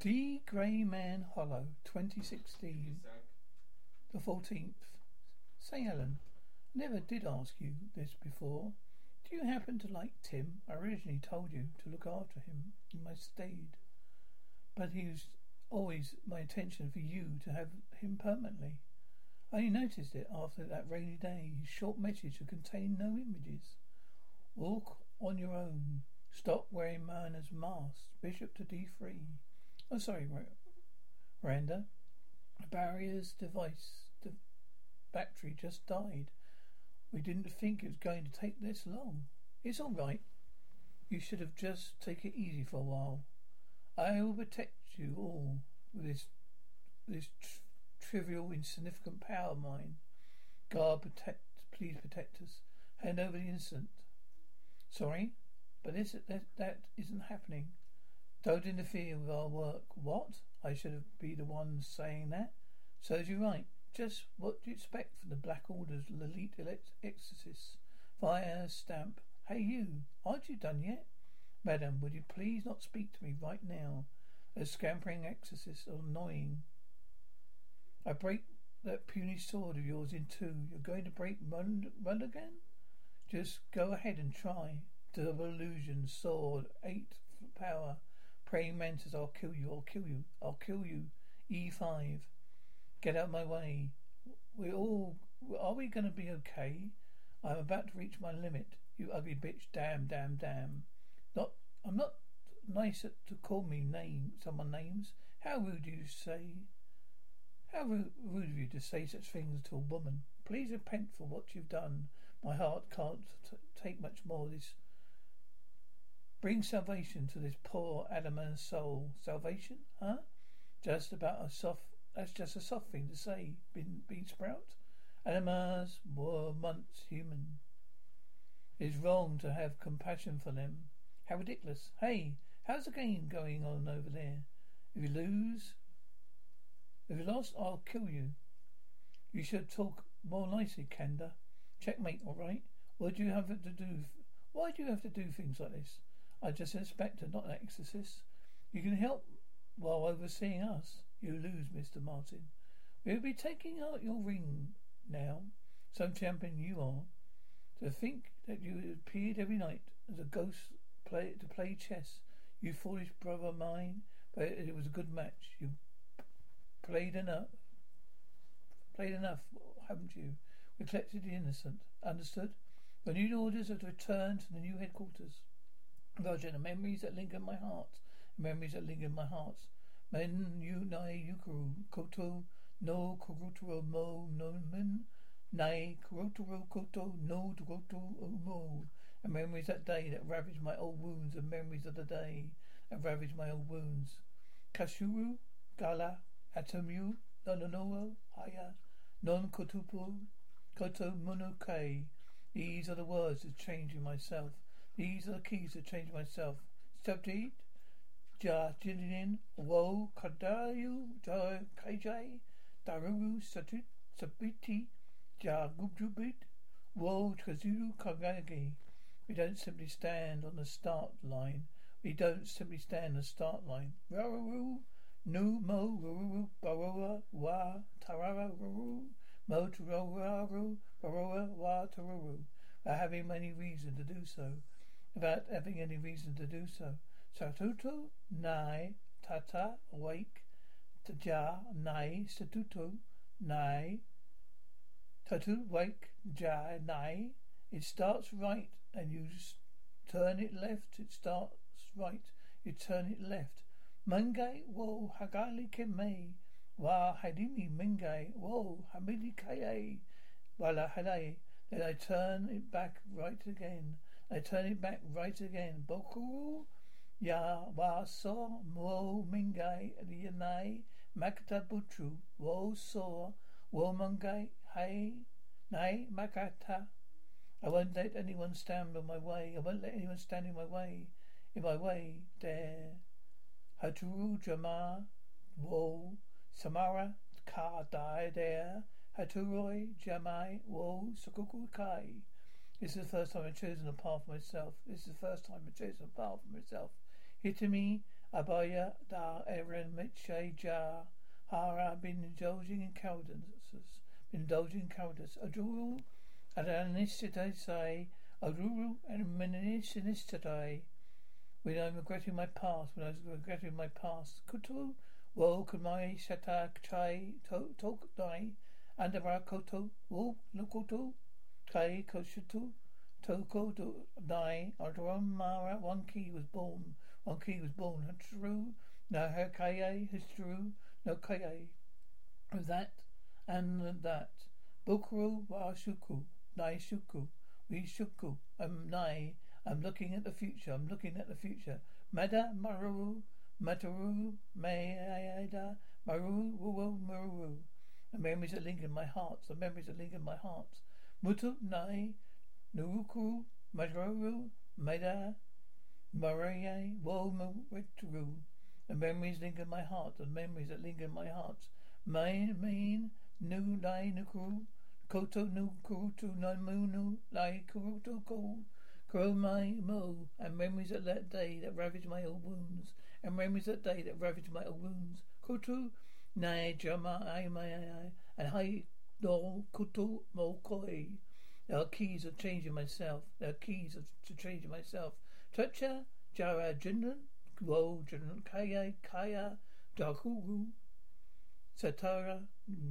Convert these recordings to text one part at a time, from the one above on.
D. Greyman Hollow, 2016. The 14th. Say, Ellen, never did ask you this before. Do you happen to like Tim? I originally told you to look after him. You must stayed. But he was always my intention for you to have him permanently. I only noticed it after that rainy day. His short message had contained no images. Walk on your own. Stop wearing miners' masks. Bishop to D3. Oh, sorry, Miranda. The barrier's device, the battery just died. We didn't think it was going to take this long. It's all right. You should have just taken it easy for a while. I will protect you all with this this tr- trivial, insignificant power of mine. God, protect, please protect us. Hand over the innocent. Sorry, but this that that isn't happening. Don't interfere with our work. What? I should be the one saying that. Serves you're right. Just what do you expect from the Black Order's elite exorcists? Fire stamp. Hey you, aren't you done yet? Madam, would you please not speak to me right now? A scampering exorcists are annoying. I break that puny sword of yours in two. You're going to break run again? Just go ahead and try. Double illusion, sword, eight power. Praying mantis, I'll kill you, I'll kill you, I'll kill you. E5. Get out of my way. We're all. Are we going to be okay? I'm about to reach my limit. You ugly bitch. Damn, damn, damn. Not. I'm not nice to call me name someone names. How rude you say. How rude, rude of you to say such things to a woman. Please repent for what you've done. My heart can't t- take much more of this Bring salvation to this poor adamant soul. Salvation, huh? Just about a soft. That's just a soft thing to say. Bean, bean sprout. Animals were once human. It's wrong to have compassion for them. How ridiculous! Hey, how's the game going on over there? If you lose, if you lost, I'll kill you. You should talk more nicely, Kanda. Checkmate, all right. What do you have to do? Why do you have to do things like this? I'm just an inspector, not an exorcist. You can help while overseeing us. You lose, Mr. Martin. We'll be taking out your ring now. Some champion you are. To think that you appeared every night as a ghost play to play chess. You foolish brother mine. But it was a good match. You played enough. Played enough, haven't you? We collected the innocent. Understood? The new orders are to return to the new headquarters. Roger, the memories that linger in my heart. Memories that linger in my heart. Men you nai yukuru koto no kuruturo mo no men nai kuruturo koto no kuroto mo. And memories that day that ravaged my old wounds and memories of the day that ravaged my old wounds. Kashuru, Gala, Atamu, Nononoa, Haya, Non Kotupo, Koto Monokai. These are the words of in myself. These are the keys to change myself. Subject, Ja Jinin, Wo Kadayu, Ja Kaijai, Daruru Satut, Sabiti, Ja Gubjubit, Wo Kazuru Kagagi. We don't simply stand on the start line. We don't simply stand on the start line. Rararoo, nu mo ruru baroa wa tarara ruru mo tararu baroa wa taruru. Without having any reason to do so. Without having any reason to do so. Satutu nai tata awake ja nai statuto nai tatu wake ja nai. It starts right and you turn it left. It starts right. You turn it left. Mungai wo hagali keme wa hadini mingai wo hamidi kaye wala halai. Then I turn it back right again. I turn it back right again. Bokuru ya wa so mo mingai yanai makata butru wo so wo mungai hai nai makata. I won't let anyone stand in my way. I won't let anyone stand in my way. In my way, there. Haturu Jama Wo Samara Ka Dai there. Haturoi Jamai Wo Sukuku Kai. This is the first time I've chosen a path for myself. This is the first time I've chosen a path for myself. Hitami Abaya Da Eren Mitche Ja Hara been indulging in cowardice. Been indulging in cowardice. Aduru Adanistadai Aduru and Menistadai. When I'm regretting my past, when I was regretting my past. Kutu Wo Kumai Shata Chai Tok Dai Andara Koto Wo Nukoto Kai Koshutu Toko Dai one key was born. One key was born. True. No her Kaye is true. No Kaye. That and that. Bukuru wa Shuku. Nai Shuku. We Shuku. Um Nai. I'm looking at the future. I'm looking at the future. Mada Maru, Mataru, Mayada, Maru, Wuwu, Maru. The memories that linger in my heart. The memories that linger in my heart. Mutu Nai, Nuruku, Mataru, Mada, Maraye, Womu, Ritru. The memories linger in my heart. The memories that linger in my heart. Main, main, Nu, Nai, Nuku, Koto, Nu, Kurutu, Namunu, Lai, Kurutu, Ko. Grow my mo, and memories of that day that ravaged my old wounds, and memories of that day that ravaged my old wounds. Kutu, nai jama ai mai ai, and hai do kutu mo koi. There are keys of changing myself. There are keys of to changing myself. Tucha, jara jindan, wo jindan kaya kaya, dakuru, satara,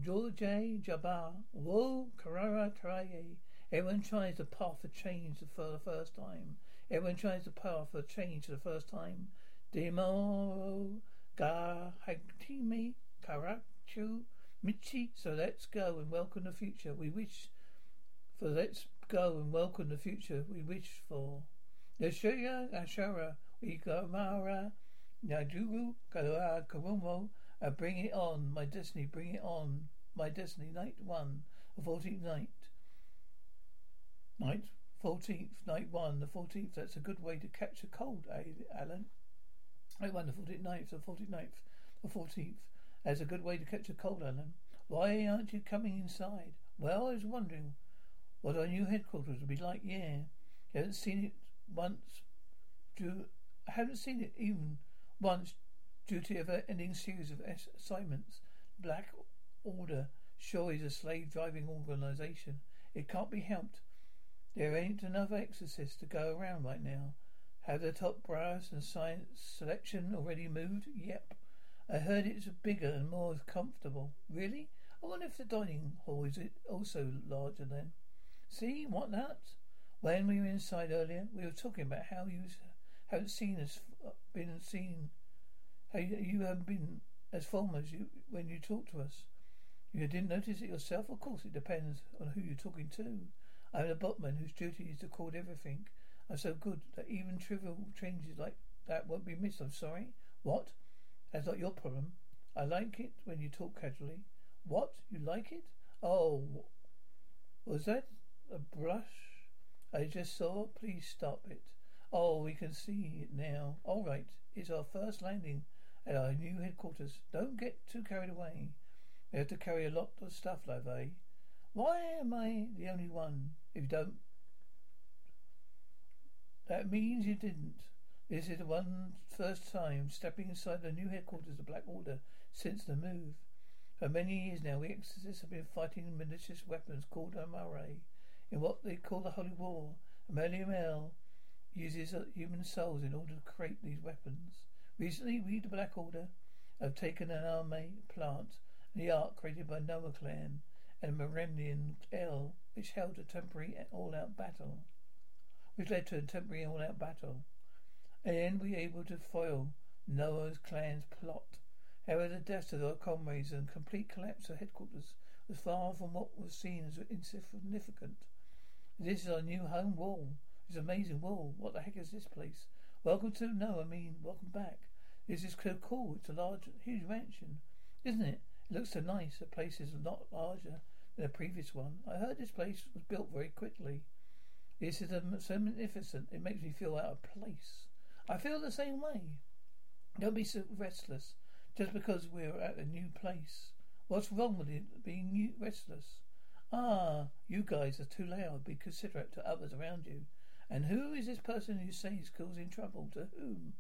jorje jaba, wo karara traye. Everyone tries the path of change for the first time. Everyone tries the path of change for the first time. Demo ga hagtimi karachu michi. So let's go and welcome the future. We wish for let's go and welcome the future we wish for. Yashuya Ashara Mara Najuru Kaloa Karumo uh, bring it on, my destiny, bring it on. My destiny, night one, the fourteenth night. Night fourteenth, night one, the fourteenth. That's a good way to catch a cold, eh, Allen? Night one, the fourteenth, ninth, the fourteenth, ninth, the fourteenth. That's a good way to catch a cold, Allen. Why aren't you coming inside? Well, I was wondering what our new headquarters would be like. Yeah, you haven't seen it once. Do I haven't seen it even once due to ever ending series of assignments. Black Order sure is a slave driving organization. It can't be helped. There ain't enough exorcists to go around right now. Have the top brass and science selection already moved? Yep. I heard it's bigger and more comfortable. Really? I wonder if the dining hall is also larger then. See, what that? When we were inside earlier, we were talking about how you haven't seen as uh, been seen, how you haven't been as formal as you when you talk to us. You didn't notice it yourself? Of course, it depends on who you're talking to. I'm a bookman whose duty is to record everything. I'm so good that even trivial changes like that won't be missed. I'm sorry. What? That's not your problem. I like it when you talk casually. What? You like it? Oh, was that a brush I just saw? Please stop it. Oh, we can see it now. All right. It's our first landing at our new headquarters. Don't get too carried away. We have to carry a lot of stuff, Lavi. Why am I the only one? If you don't, that means you didn't. This is the one first time stepping inside the new headquarters of the Black Order since the move. For many years now, we exorcists have been fighting malicious weapons called Amaray in what they call the Holy War. Amelia Mel uses uh, human souls in order to create these weapons. Recently, we, the Black Order, have taken an army plant and the ark created by Noah Clan and Maremnian L, which held a temporary all-out battle, which led to a temporary all-out battle. And we were able to foil Noah's clan's plot. However, the deaths of our comrades and complete collapse of headquarters was far from what was seen as insignificant. This is our new home wall. This amazing wall. What the heck is this place? Welcome to no, I mean welcome back. This is so cool. It's a large, huge mansion, isn't it? It looks so nice. The place is a lot larger than the previous one. I heard this place was built very quickly. This is so magnificent. It makes me feel out of place. I feel the same way. Don't be so restless just because we're at a new place. What's wrong with it being restless? Ah, you guys are too loud. Be considerate to others around you. And who is this person you say is causing trouble? To whom?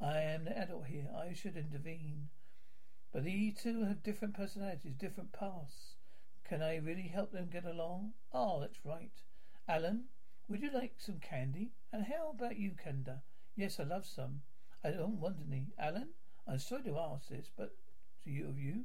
I am the adult here. I should intervene. But these two have different personalities, different paths. Can I really help them get along? Oh, that's right. Allen, would you like some candy? And how about you, Kanda? Yes, I love some. I don't want any. Allen, I'm sorry to ask this, but to you of you,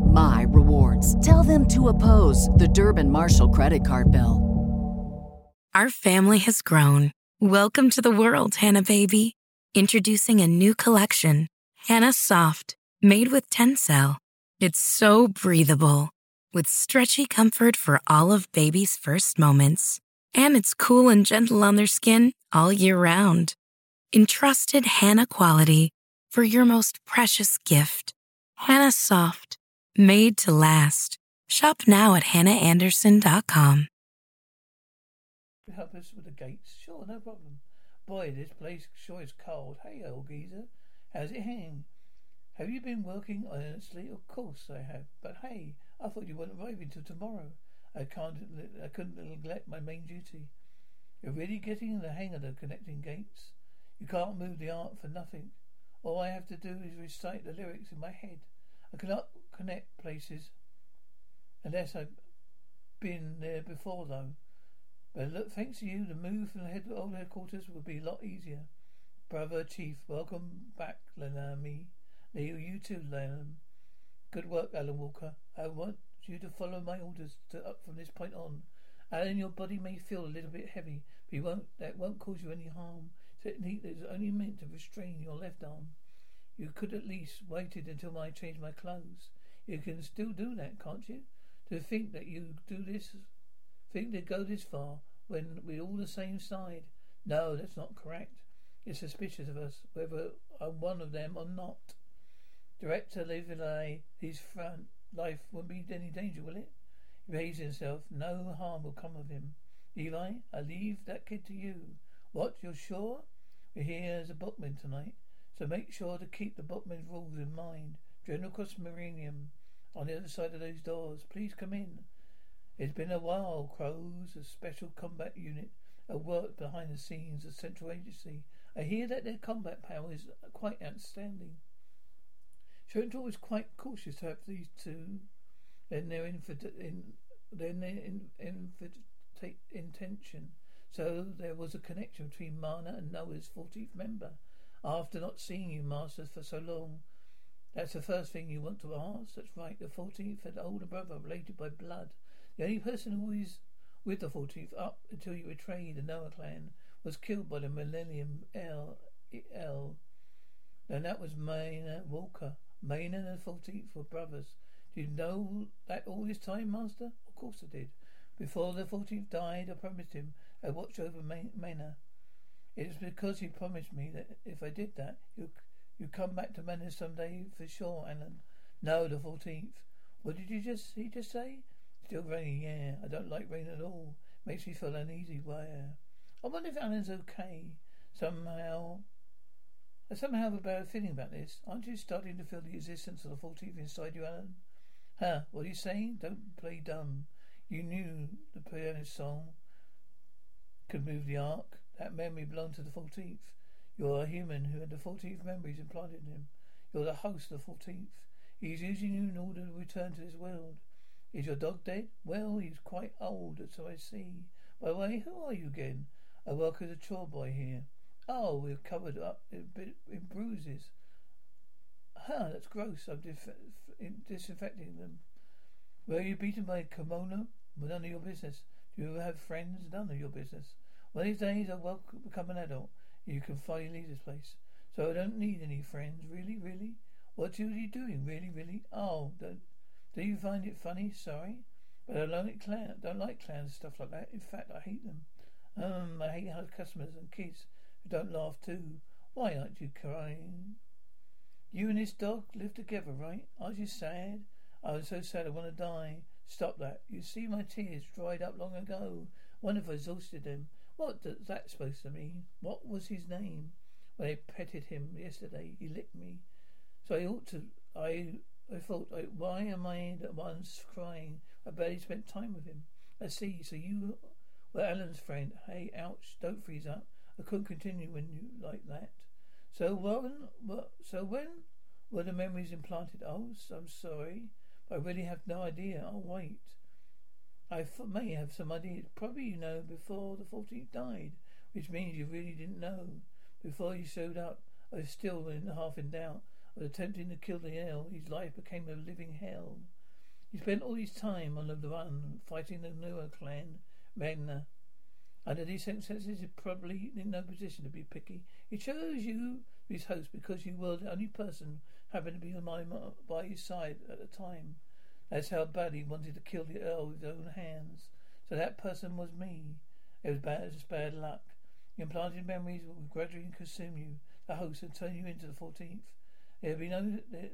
my rewards. Tell them to oppose the Durbin Marshall credit card bill. Our family has grown. Welcome to the world, Hannah Baby. Introducing a new collection, Hannah Soft, made with Tencel. It's so breathable, with stretchy comfort for all of baby's first moments. And it's cool and gentle on their skin all year round. Entrusted Hannah quality for your most precious gift. Hannah Soft Made to last. Shop now at hannahanderson.com. Help us with the gates? Sure, no problem. Boy, this place sure is cold. Hey, old geezer. How's it hang? Have you been working honestly? Of course I have. But hey, I thought you weren't arriving till tomorrow. I can't, I couldn't neglect my main duty. You're really getting the hang of the connecting gates. You can't move the ark for nothing. All I have to do is recite the lyrics in my head. I cannot connect places unless I've been there before, though. But look, thanks to you, the move from the head, old headquarters will be a lot easier. Brother Chief, welcome back, Lenami. Leo, you too, Lenham. Good work, Allen Walker. I want you to follow my orders to, up from this point on. Allen, your body may feel a little bit heavy, but you won't, that won't cause you any harm. Technique that is only meant to restrain your left arm. You could at least waited until I changed my clothes. You can still do that, can't you? To think that you do this, think to go this far when we're all the same side. No, that's not correct. You're suspicious of us, whether I'm one of them or not. Director Levi, his front life won't be any danger, will it? He behaves himself. No harm will come of him. Lavi, I leave that kid to you. What? You're sure? We're here as a bookman tonight. So make sure to keep the bookman's rules in mind. General Cross Marian on the other side of those doors. Please come in. It's been a while. Crows, a special combat unit, have worked behind the scenes of Central Agency. I hear that their combat power is quite outstanding. Central was quite cautious to have these two in their infid- in, their in, in, intention. So there was a connection between Mana and Noah's 14th member. After not seeing you, Master, for so long, that's the first thing you want to ask. That's right. The fourteenth had older brother related by blood. The only person who was with the fourteenth up until you betrayed the Noah clan was killed by the Millennium Earl. L. And that was Mana Walker. Mana and the fourteenth were brothers. Did you know that all this time, Master? Of course I did. Before the fourteenth died, I promised him I'd watch over Mana. It was because you promised me that if I did that, you you come back to Mana someday for sure, Allen. No, the 14th. What did you just, he just say? Still raining, yeah. I don't like rain at all. Makes me feel uneasy. Where? Uh, I wonder if Allen's okay. Somehow, I somehow have a bad feeling about this. Aren't you starting to feel the existence of the 14th inside you, Allen? Huh? What are you saying? Don't play dumb. You knew the pianist song could move the ark. That memory belonged to the 14th. You're a human who had the 14th memories implanted in him. You're the host of the 14th. He's using you in order to return to this world. Is your dog dead? Well, he's quite old, so I see. By the way, who are you again? I work as a chore boy here. Oh, we're covered up in, in bruises. Huh, that's gross. I'm dif- disinfecting them. Were you beaten by a kimono? None of your business. Do you ever have friends? None of your business. One of these days I will become an adult. You can finally leave this place. So I don't need any friends. Really, really? What are you doing? Really, really? Oh, don't, do you find it funny? Sorry. But I don't like clown, don't like clowns and stuff like that. In fact, I hate them. Um, I hate how customers and kids who don't laugh too. Why aren't you crying? You and this dog live together, right? Aren't you sad? I was so sad I want to die. Stop that. You see my tears dried up long ago. Wonder if I exhausted them. What does that supposed to mean? What was his name? When I petted him yesterday, he licked me. So I ought to. I I thought, why am I the ones crying? I barely spent time with him. I see. So you were Allen's friend. Hey, ouch! Don't freeze up. I couldn't continue when you like that. So when? So when were the memories implanted? Oh, I'm sorry, but I really have no idea. I'll wait. I may have some idea. Probably you know before the 14th died, which means you really didn't know. Before you showed up, I was still in half in doubt. I was attempting to kill the Earl. His life became a living hell. He spent all his time on the run, fighting the Noah clan, Magna. Under these circumstances, he's probably in no position to be picky. He chose you his host because you were the only person happened to be on my, by his side at the time. That's how bad he wanted to kill the Earl with his own hands. So that person was me. It was bad, just bad luck. The implanted memories will gradually consume you, the host, and turn you into the fourteenth. There would be no, there,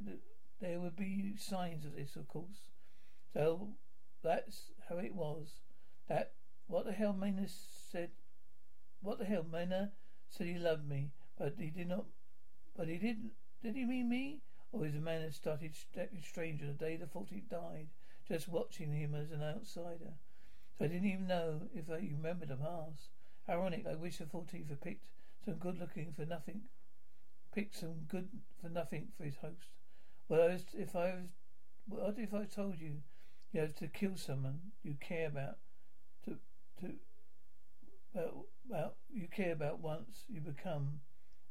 there would be signs of this, of course. So that's how it was. That what the hell Mana said. What the hell Mana said he loved me, but he did not. But he didn't. Did he mean me? Or is the man that started acting strange on the day the 14th died, just watching him as an outsider? So I didn't even know if he remembered the past. Ironic, I wish the 14th had picked some good looking for nothing, picked some good for nothing for his host. Well, if I was, what if I told you you have to kill someone you care about, to, to, well, well, you care about once you become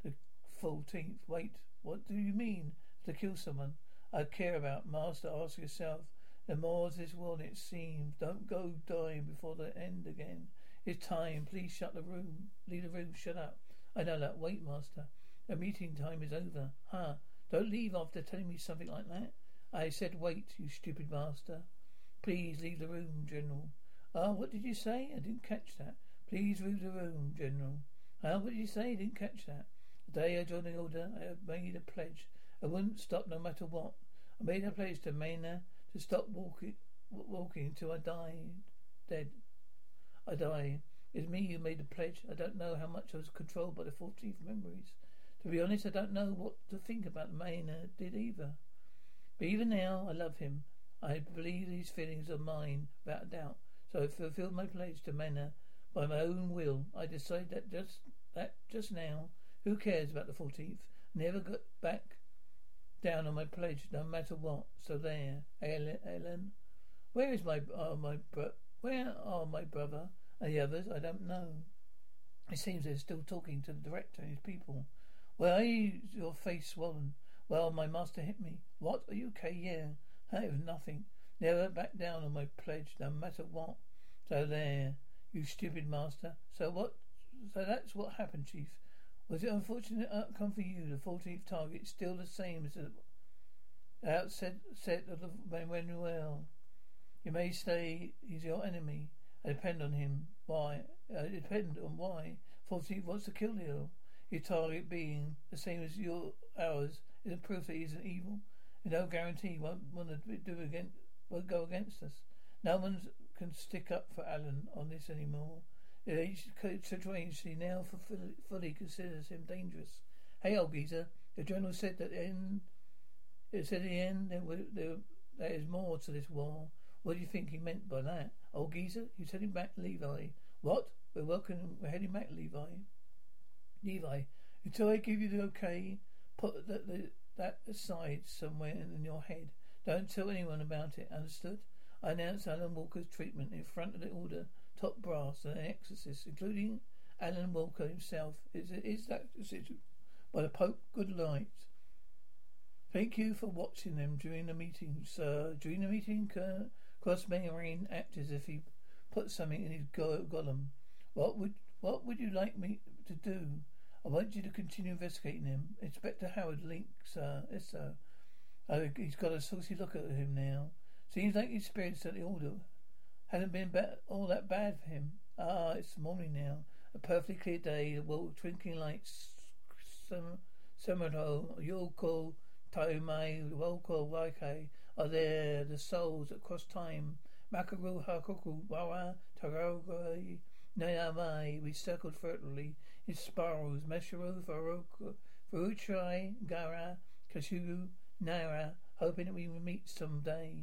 the 14th? Wait, what do you mean? To kill someone I care about. Master, ask yourself. The more this world it seems. Don't go dying before the end again. It's time. Please shut the room. Leave the room. Shut up. I know that. Wait, Master. The meeting time is over. Huh? Don't leave after telling me something like that. I said wait, you stupid master. Please leave the room, General. Ah, oh, what did you say? I didn't catch that. Please leave the room, General. Ah, oh, what did you say? I didn't catch that. The day I joined the order, I made a pledge I wouldn't stop no matter what. I made a pledge to Mana to stop walking, walking until I died, dead. I die. It's me who made the pledge. I don't know how much I was controlled by the 14th memories. To be honest, I don't know what to think about Mana did either. But even now, I love him. I believe these feelings are mine, without a doubt. So I fulfilled my pledge to Mana by my own will. I decided that just that just now. Who cares about the 14th? Never got back down on my pledge, no matter what. So there, Ellen. Where is my uh, my bro- where are my brother and the others? I don't know. It seems they're still talking to the director and his people. Why is your face swollen? Well, my master hit me. What? Are you okay? Yeah. That was nothing. Never back down on my pledge, no matter what. So there, you stupid master. So what? So that's what happened, Chief. Was it unfortunate outcome for you? The 14th target still the same as the outset set of the Manuel. You may say he's your enemy. I depend on him. Why? I depend on why. 14th wants to kill you. Your target being the same as your ours isn't proof that he's an evil. And no guarantee he won't do against won't go against us. No one can stick up for Allen on this anymore. Each situation now fully, considers him dangerous. Hey, old geezer, the general said that in it said in the end there, there, there is more to this war. What do you think he meant by that? Old geezer, he's heading back to Lavi. What? We're welcome. We're heading back, to Lavi. Lavi, until I give you the okay, put that that aside somewhere in your head. Don't tell anyone about it. Understood? I announced Allen Walker's treatment in front of the order top brass and exorcists, including Allen Walker himself. Is, is that decision by the Pope? Good night. Thank you for watching them during the meeting, sir. During the meeting, Cross Marian acted as if he put something in his go- golem. What would what would you like me to do? I want you to continue investigating him. Inspector Howard Link, sir. Yes, sir. Oh, he's got a saucy look at him now. Seems like he's experience at the order Hasn't been all that bad for him. Ah, it's morning now. A perfectly clear day. World twinkling lights. some Semoto, Yoko, Taumai, Woko, Waike are there. The souls that cross time. Makaru, Hakuku, Wawa, Tarogai, Nayamai. We circled fertily in spirals. Mesharu, Faruchai, Gara, Kashu, Naira, hoping that we will meet someday.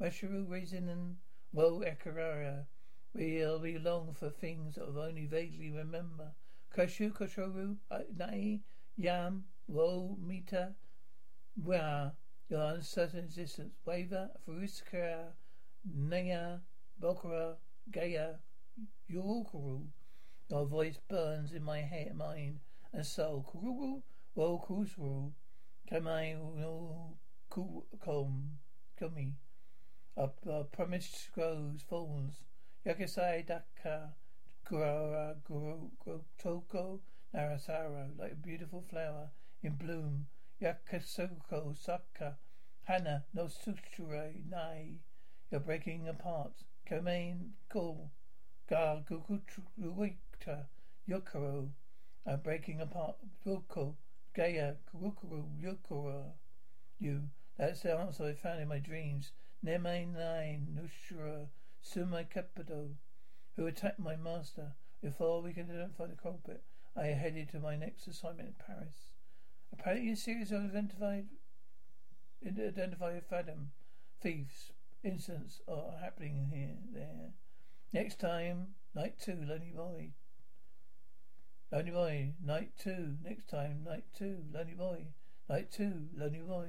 Mesharu, Raisin, and well, Ekarara, we'll be long for things that we only vaguely remember. Kashu, Kashoru, uh, Nai, Yam, Wo, Mita, Wa, your uncertain existence. Waver, Faruskara, Naya, Bokara, Gaya, Yorukuru. Your voice burns in my head, mind, and soul. Kururu, Wo, Kusuru, Kamai, no, Kum, Kumi. A, a promise grows, falls. Yakasai Daka Gurara Guru Toko Narasaro, like a beautiful flower in bloom. Yakasoko Saka Hana no Suture Nai. You're breaking apart. Kamain Ko Ga Gukuta Yokoro. I'm breaking apart. Yoko Gaya Kurukuru Yokoro. You. That's the answer I found in my dreams. Neme nine Nushra Sumai Capito, who attacked my master. Before we can identify the culprit, I headed to my next assignment in Paris. Apparently, a series of identified identified Fathom thieves incidents are happening here there. Next time, night two, Lonely Boy. Lonely Boy, night two. Next time, night two, Lonely Boy. Night two, Lonely Boy.